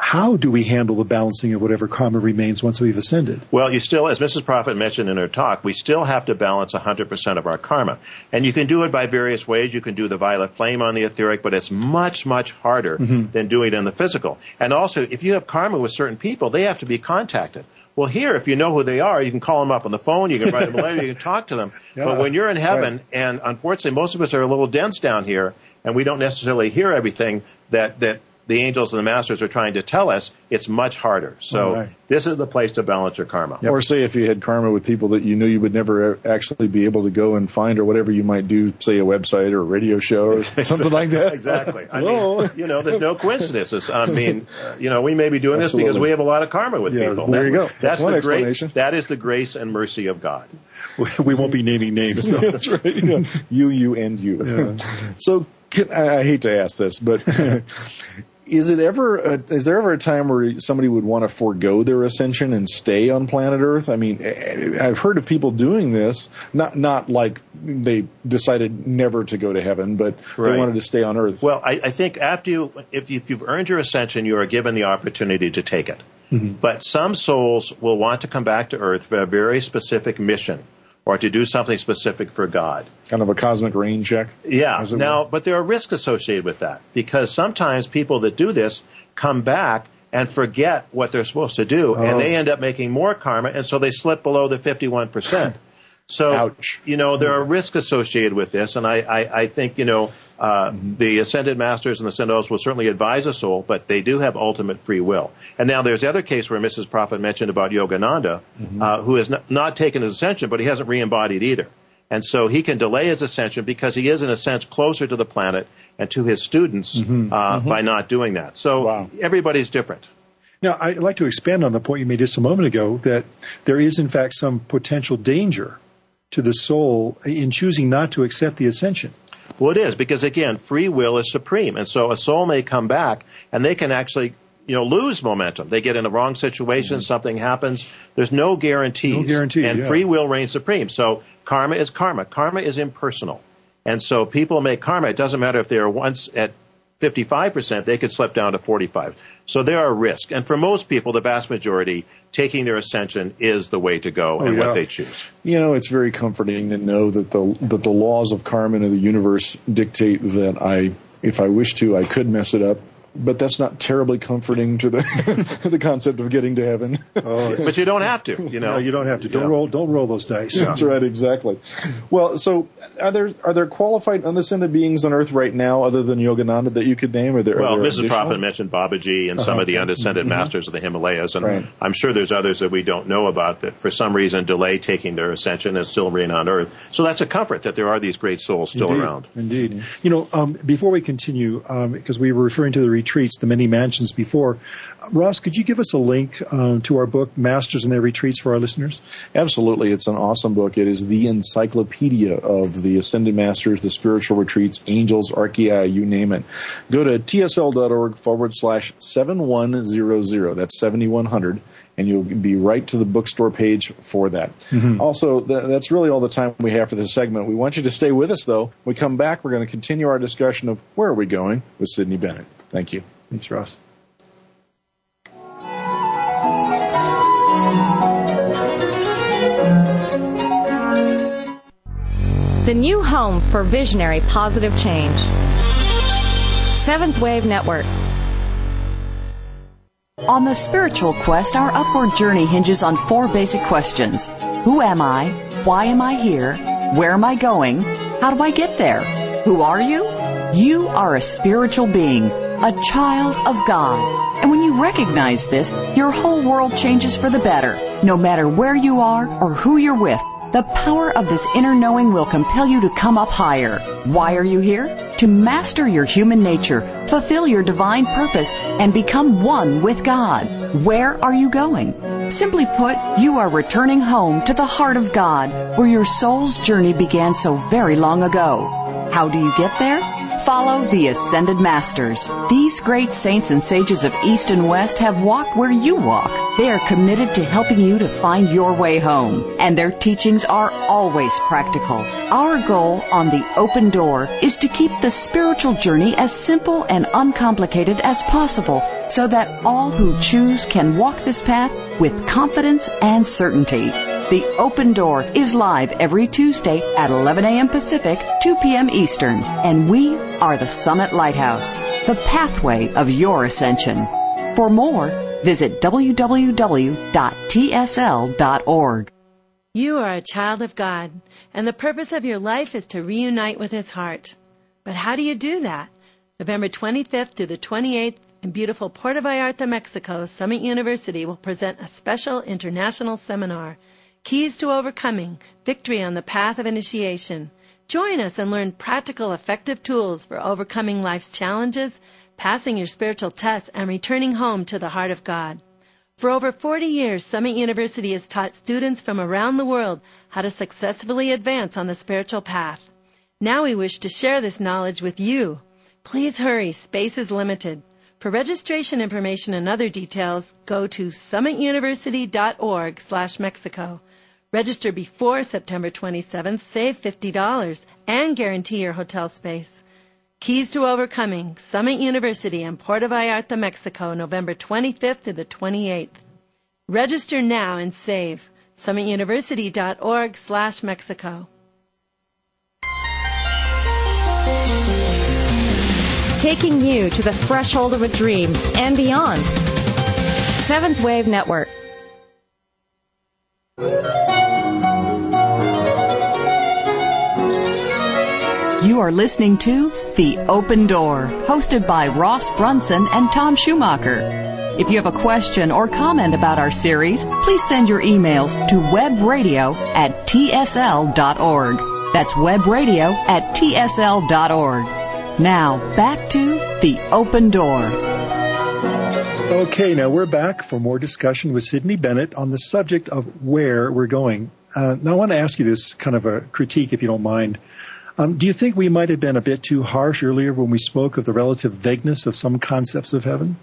How do we handle the balancing of whatever karma remains once we've ascended? Well, you still, as Mrs. Prophet mentioned in her talk, we still have to balance 100% of our karma. And you can do it by various ways. You can do the violet flame on the etheric, but it's much, much harder mm-hmm. than doing it in the physical. And also, if you have karma with certain people, they have to be contacted. Well, here, if you know who they are, you can call them up on the phone, you can write them a letter, you can talk to them. Yeah, but when you're in heaven, right. and unfortunately, most of us are a little dense down here, and we don't necessarily hear everything that that the angels and the masters are trying to tell us, it's much harder. So right. this is the place to balance your karma. Yep. Or say if you had karma with people that you knew you would never actually be able to go and find or whatever you might do, say a website or a radio show or something like that. exactly. I mean, you know, there's no coincidences. I mean, you know, we may be doing Absolutely. this because we have a lot of karma with yeah, people. There that, you go. That's, that's one the explanation. Grace, that is the grace and mercy of God. We won't be naming names. that's right. Yeah. You, you, and you. Yeah. so I, I hate to ask this, but is it ever a, is there ever a time where somebody would want to forego their ascension and stay on planet Earth? I mean, I've heard of people doing this, not not like they decided never to go to heaven, but right. they wanted to stay on Earth. Well, I, I think after you, if, if you've earned your ascension, you are given the opportunity to take it. Mm-hmm. But some souls will want to come back to Earth for a very specific mission or to do something specific for God. Kind of a cosmic rain check? Yeah. Now, but there are risks associated with that because sometimes people that do this come back and forget what they're supposed to do, oh. and they oh. end up making more karma, and so they slip below the 51%. So, Ouch. you know, there are risks associated with this, and I, I, I think, you know, uh, mm-hmm. the ascended masters and the ascended will certainly advise a soul, but they do have ultimate free will. And now there's the other case where Mrs. Prophet mentioned about Yogananda, mm-hmm. uh, who has not, not taken his ascension, but he hasn't re-embodied either. And so he can delay his ascension because he is, in a sense, closer to the planet and to his students mm-hmm. Uh, mm-hmm. by not doing that. So wow. everybody's different. Now, I'd like to expand on the point you made just a moment ago that there is, in fact, some potential danger to the soul in choosing not to accept the ascension. Well, it is because again, free will is supreme, and so a soul may come back and they can actually, you know, lose momentum. They get in a wrong situation, mm-hmm. something happens. There's no guarantees. No guarantee, and yeah. free will reigns supreme. So karma is karma. Karma is impersonal, and so people make karma. It doesn't matter if they are once at 55%, they could slip down to 45. So there are risks. And for most people, the vast majority, taking their ascension is the way to go oh, and yeah. what they choose. You know, it's very comforting to know that the that the laws of karma and the universe dictate that I if I wish to, I could mess it up but that's not terribly comforting to the the concept of getting to heaven. Oh, but you don't have to, you know. No, you don't have to. Don't yeah. roll. Don't roll those dice. That's right, exactly. Well, so are there are there qualified unascended beings on Earth right now, other than Yogananda, that you could name? Or there, well, there Mrs. Prophet mentioned Babaji and uh-huh. some of the unascended mm-hmm. masters of the Himalayas, and right. I'm sure there's others that we don't know about that for some reason delay taking their ascension and still remain on Earth. So that's a comfort that there are these great souls still Indeed. around. Indeed. You know, um, before we continue, because um, we were referring to the retreats, the many mansions before. Ross, could you give us a link uh, to our book, Masters and Their Retreats, for our listeners? Absolutely. It's an awesome book. It is the encyclopedia of the Ascended Masters, the spiritual retreats, angels, archeiai, you name it. Go to tsl.org forward slash 7100. That's 7100 and you'll be right to the bookstore page for that. Mm-hmm. Also, th- that's really all the time we have for this segment. We want you to stay with us, though. When we come back, we're going to continue our discussion of where are we going with Sydney Bennett. Thank you. Thanks, Ross. The new home for visionary positive change. Seventh Wave Network. On the spiritual quest, our upward journey hinges on four basic questions. Who am I? Why am I here? Where am I going? How do I get there? Who are you? You are a spiritual being, a child of God. And when you recognize this, your whole world changes for the better. No matter where you are or who you're with, the power of this inner knowing will compel you to come up higher. Why are you here? To master your human nature, fulfill your divine purpose, and become one with God. Where are you going? Simply put, you are returning home to the heart of God, where your soul's journey began so very long ago. How do you get there? Follow the Ascended Masters. These great saints and sages of East and West have walked where you walk. They are committed to helping you to find your way home, and their teachings are always practical. Our goal on the open door is to keep the spiritual journey as simple and uncomplicated as possible so that all who choose can walk this path with confidence and certainty. The Open Door is live every Tuesday at 11 a.m. Pacific, 2 p.m. Eastern, and we are the Summit Lighthouse, the pathway of your ascension. For more, visit www.tsl.org. You are a child of God, and the purpose of your life is to reunite with His heart. But how do you do that? November 25th through the 28th in beautiful Puerto Vallarta, Mexico, Summit University will present a special international seminar, Keys to Overcoming, Victory on the Path of Initiation. Join us and learn practical, effective tools for overcoming life's challenges, passing your spiritual tests, and returning home to the heart of God. For over 40 years, Summit University has taught students from around the world how to successfully advance on the spiritual path. Now we wish to share this knowledge with you. Please hurry, space is limited. For registration information and other details, go to summituniversity.org slash Mexico. Register before September 27th, save $50, and guarantee your hotel space. Keys to Overcoming, Summit University in Puerto Vallarta, Mexico, November 25th to the 28th. Register now and save. SummitUniversity.org slash Mexico. Taking you to the threshold of a dream and beyond. Seventh Wave Network. You are listening to The Open Door, hosted by Ross Brunson and Tom Schumacher. If you have a question or comment about our series, please send your emails to webradio at tsl.org. That's webradio at tsl.org. Now, back to The Open Door. Okay, now we're back for more discussion with Sydney Bennett on the subject of where we're going. Uh, now, I want to ask you this kind of a critique, if you don't mind. Um, do you think we might have been a bit too harsh earlier when we spoke of the relative vagueness of some concepts of heaven?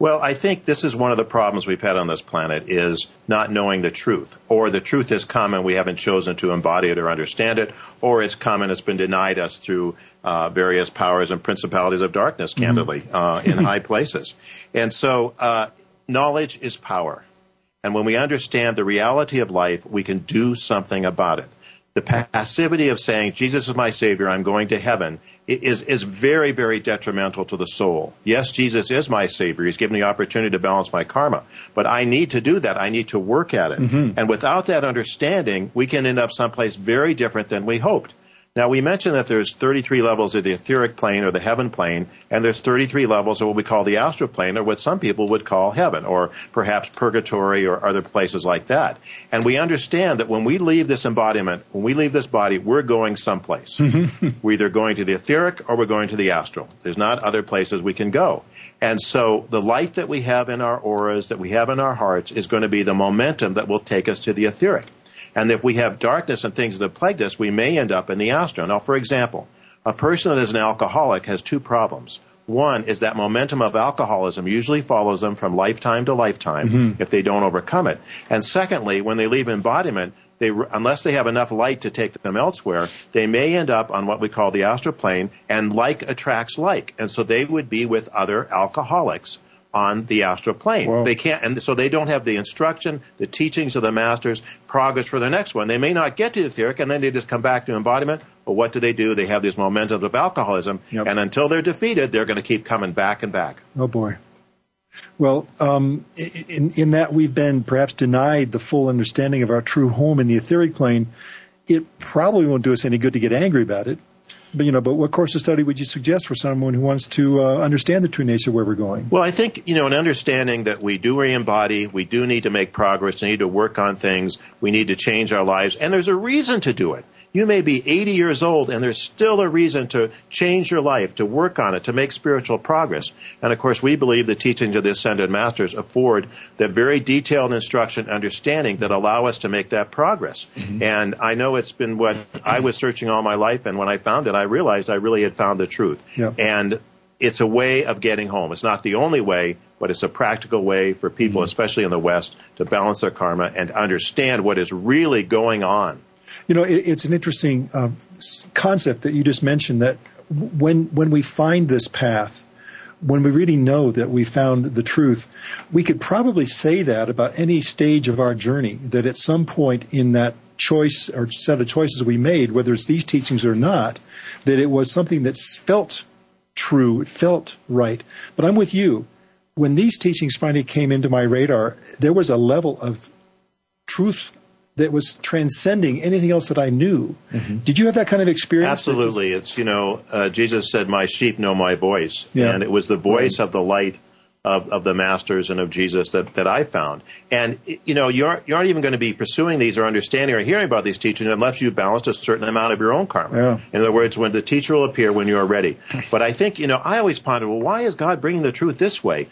Well, I think this is one of the problems we've had on this planet is not knowing the truth. Or the truth is come and we haven't chosen to embody it or understand it, or it's come and it's been denied us through uh, various powers and principalities of darkness, mm-hmm. candidly, mm-hmm. uh, in high places. And so, uh, knowledge is power. And when we understand the reality of life, we can do something about it the passivity of saying, Jesus is my Savior, I'm going to heaven, is, is very, very detrimental to the soul. Yes, Jesus is my Savior. He's given me the opportunity to balance my karma. But I need to do that. I need to work at it. Mm-hmm. And without that understanding, we can end up someplace very different than we hoped. Now we mentioned that there's 33 levels of the etheric plane or the heaven plane, and there's 33 levels of what we call the astral plane, or what some people would call heaven, or perhaps purgatory or other places like that. And we understand that when we leave this embodiment, when we leave this body, we're going someplace. Mm-hmm. we're either going to the etheric or we're going to the astral. There's not other places we can go. And so the light that we have in our auras, that we have in our hearts, is going to be the momentum that will take us to the etheric. And if we have darkness and things that have plagued us, we may end up in the astral. Now, for example, a person that is an alcoholic has two problems. One is that momentum of alcoholism usually follows them from lifetime to lifetime mm-hmm. if they don't overcome it. And secondly, when they leave embodiment, they, unless they have enough light to take them elsewhere, they may end up on what we call the astral plane, and like attracts like. And so they would be with other alcoholics on the astral plane. Whoa. They can't, and so they don't have the instruction, the teachings of the masters, progress for the next one. They may not get to the etheric, and then they just come back to embodiment. But what do they do? They have these momentums of alcoholism, yep. and until they're defeated, they're going to keep coming back and back. Oh boy. Well, um, in, in that we've been perhaps denied the full understanding of our true home in the etheric plane, it probably won't do us any good to get angry about it. But you know, but what course of study would you suggest for someone who wants to uh, understand the true nature of where we're going? Well, I think you know, an understanding that we do re-embody, we do need to make progress, we need to work on things, we need to change our lives, and there's a reason to do it. You may be 80 years old and there's still a reason to change your life, to work on it, to make spiritual progress. And of course, we believe the teachings of the Ascended Masters afford that very detailed instruction, understanding that allow us to make that progress. Mm-hmm. And I know it's been what I was searching all my life, and when I found it, I realized I really had found the truth. Yeah. And it's a way of getting home. It's not the only way, but it's a practical way for people, mm-hmm. especially in the West, to balance their karma and understand what is really going on. You know, it, it's an interesting uh, concept that you just mentioned that when when we find this path, when we really know that we found the truth, we could probably say that about any stage of our journey. That at some point in that choice or set of choices we made, whether it's these teachings or not, that it was something that felt true. It felt right. But I'm with you. When these teachings finally came into my radar, there was a level of truth that was transcending anything else that I knew. Mm-hmm. Did you have that kind of experience? Absolutely. It's, you know, uh, Jesus said, My sheep know my voice. Yeah. And it was the voice right. of the light of, of the masters and of Jesus that, that I found. And, you know, you're, you aren't even going to be pursuing these or understanding or hearing about these teachings unless you've balanced a certain amount of your own karma. Yeah. In other words, when the teacher will appear when you are ready. But I think, you know, I always ponder, well, why is God bringing the truth this way?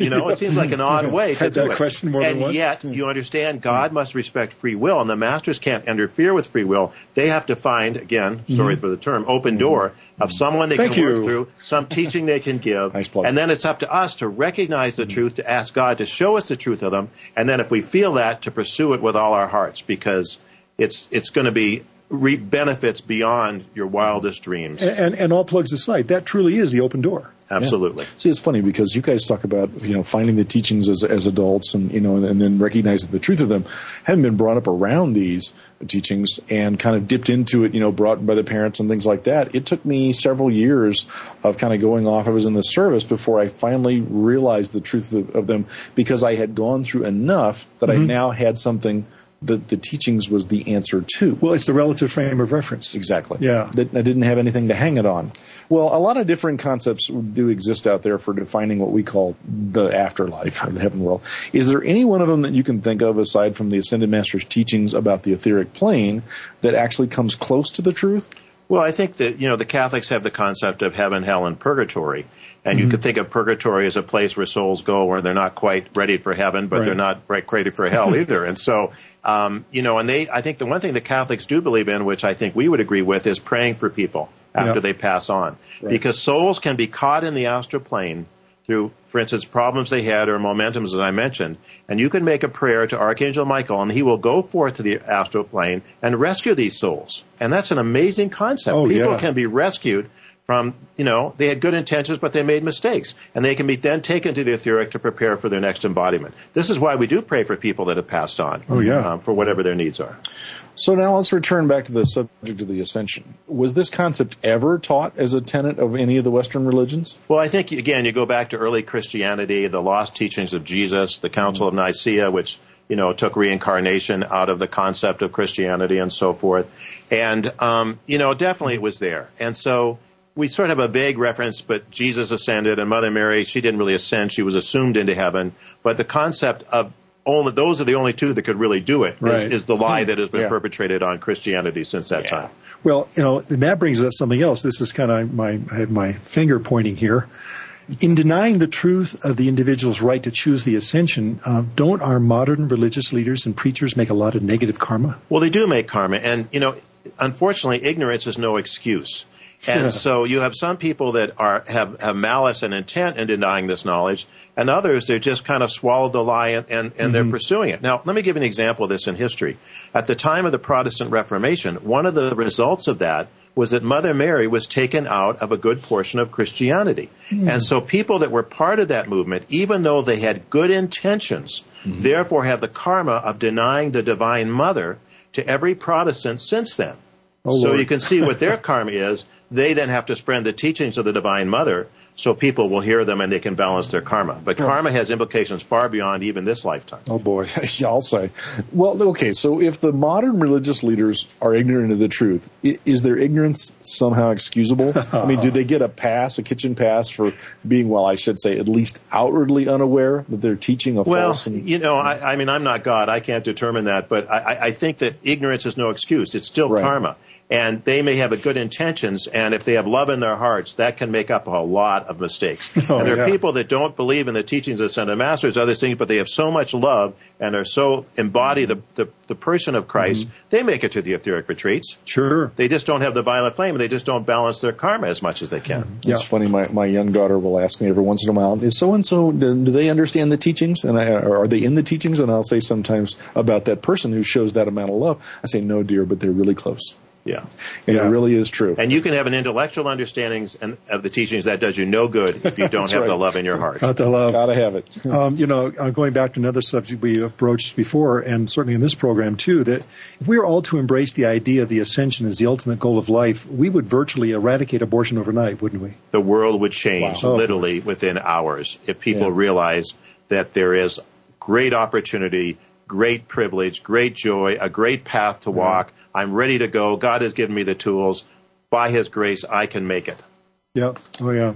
You know, it seems like an odd way to Had do that it. question more and than once. yet, hmm. you understand God hmm. must respect free will, and the masters can't interfere with free will. They have to find, again, hmm. sorry mm-hmm. for the term, open door of someone they Thank can you. work through, some teaching they can give, Nice and then it's up to us to recognize the truth, to ask God to show us the truth of them, and then if we feel that, to pursue it with all our hearts, because it's it's going to be reap benefits beyond your wildest dreams. And, and, and all plugs aside, that truly is the open door. Absolutely. Yeah. See, it's funny because you guys talk about you know finding the teachings as as adults and you know and, and then recognizing the truth of them. Haven't been brought up around these teachings and kind of dipped into it, you know, brought by the parents and things like that. It took me several years of kind of going off. I was in the service before I finally realized the truth of, of them because I had gone through enough that mm-hmm. I now had something the, the teachings was the answer to. Well, it's the relative frame of reference. Exactly. Yeah. That I didn't have anything to hang it on. Well, a lot of different concepts do exist out there for defining what we call the afterlife or the heaven world. Is there any one of them that you can think of aside from the Ascended Master's teachings about the etheric plane that actually comes close to the truth? Well, I think that, you know, the Catholics have the concept of heaven, hell, and purgatory. And mm-hmm. you could think of purgatory as a place where souls go where they're not quite ready for heaven, but right. they're not quite ready for hell either. and so, um, you know, and they, I think the one thing the Catholics do believe in, which I think we would agree with, is praying for people after yep. they pass on. Right. Because souls can be caught in the astral plane through, for instance, problems they had or momentums, as I mentioned. And you can make a prayer to Archangel Michael, and he will go forth to the astral plane and rescue these souls. And that's an amazing concept. Oh, People yeah. can be rescued from, you know, they had good intentions, but they made mistakes. And they can be then taken to the etheric to prepare for their next embodiment. This is why we do pray for people that have passed on. Oh, yeah. Um, for whatever their needs are. So now let's return back to the subject of the ascension. Was this concept ever taught as a tenet of any of the Western religions? Well, I think, again, you go back to early Christianity, the lost teachings of Jesus, the Council of Nicaea, which you know, took reincarnation out of the concept of Christianity and so forth. And, um, you know, definitely it was there. And so we sort of have a vague reference, but Jesus ascended and Mother Mary, she didn't really ascend. She was assumed into heaven. But the concept of only, those are the only two that could really do it. Right. Is, is the lie that has been Yeah. perpetrated on Christianity since that Yeah. time. Well, you know, and that brings up something else. This is kind of my, I have my finger pointing here. In denying the truth of the individual's right to choose the ascension, uh, don't our modern religious leaders and preachers make a lot of negative karma? Well, they do make karma, and you know, unfortunately, ignorance is no excuse. And so you have some people that are have, have malice and intent in denying this knowledge, and others they just kind of swallowed the lie and, and, and they're mm-hmm. pursuing it. Now, let me give you an example of this in history. At the time of the Protestant Reformation, one of the results of that was that Mother Mary was taken out of a good portion of Christianity. Mm-hmm. And so people that were part of that movement, even though they had good intentions, mm-hmm. therefore have the karma of denying the Divine Mother to every Protestant since then. Oh, so Lord. you can see what their karma is. They then have to spread the teachings of the Divine Mother so people will hear them and they can balance their karma. But karma has implications far beyond even this lifetime. Oh boy, I'll say. Well, okay, so if the modern religious leaders are ignorant of the truth, is their ignorance somehow excusable? I mean, do they get a pass, a kitchen pass for being, well, I should say, at least outwardly unaware that they're teaching a well, false? And, you know, I, I mean, I'm not God. I can't determine that, but I, I think that ignorance is no excuse. It's still Right. karma. And they may have a good intentions, and if they have love in their hearts, that can make up a lot of mistakes. Oh, and there are people that don't believe in the teachings of of Masters, other things, but they have so much love and are so embody the, the, the person of Christ, Mm-hmm. they make it to the etheric retreats. Sure. They just don't have the violet flame, and they just don't balance their karma as much as they can. It's funny. My my young daughter will ask me every once in a while, "Is so and so? Do they understand the teachings? And I, are they in the teachings?" And I'll say sometimes about that person who shows that amount of love. I say, "No, dear, but they're really close." Yeah. And Yeah. it really is true. And you can have an intellectual understanding of the teachings that does you no good if you don't That's have the love in your heart. Got the love. Gotta have it. Um, you know, uh, going back to another subject we approached before, and certainly in this program too, that if we were all to embrace the idea of the ascension as the ultimate goal of life, we would virtually eradicate abortion overnight, wouldn't we? the world would change Wow. literally within hours if people Yeah. realize that there is great opportunity, great privilege, great joy, a great path to mm-hmm. walk. I'm ready to go. God has given me the tools. By His grace, I can make it. Yep. Oh, yeah.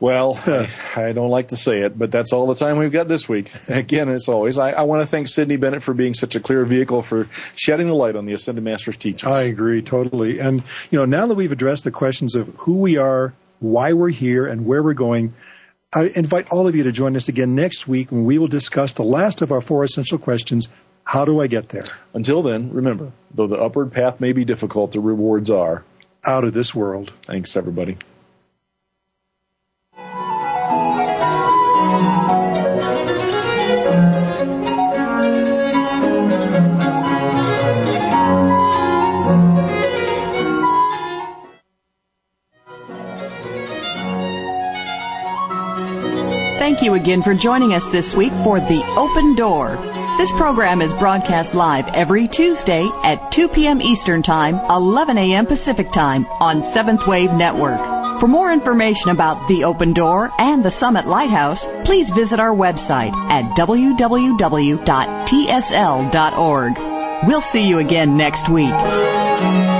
Well, I don't like to say it, but that's all the time we've got this week. Again, as always, I, I want to thank Sidney Bennett for being such a clear vehicle for shedding the light on the Ascended Master's teachings. I agree totally. And, you know, now that we've addressed the questions of who we are, why we're here, and where we're going, I invite all of you to join us again next week when we will discuss the last of our four essential questions. How do I get there? Until then, remember, though the upward path may be difficult, the rewards are. Out of this world. Thanks, everybody. Thank you again for joining us this week for The Open Door. This program is broadcast live every Tuesday at 2 p.m. Eastern Time, 11 a.m. Pacific Time on Seventh Wave Network. For more information about The Open Door and the Summit Lighthouse, please visit our website at www.tsl.org. We'll see you again next week.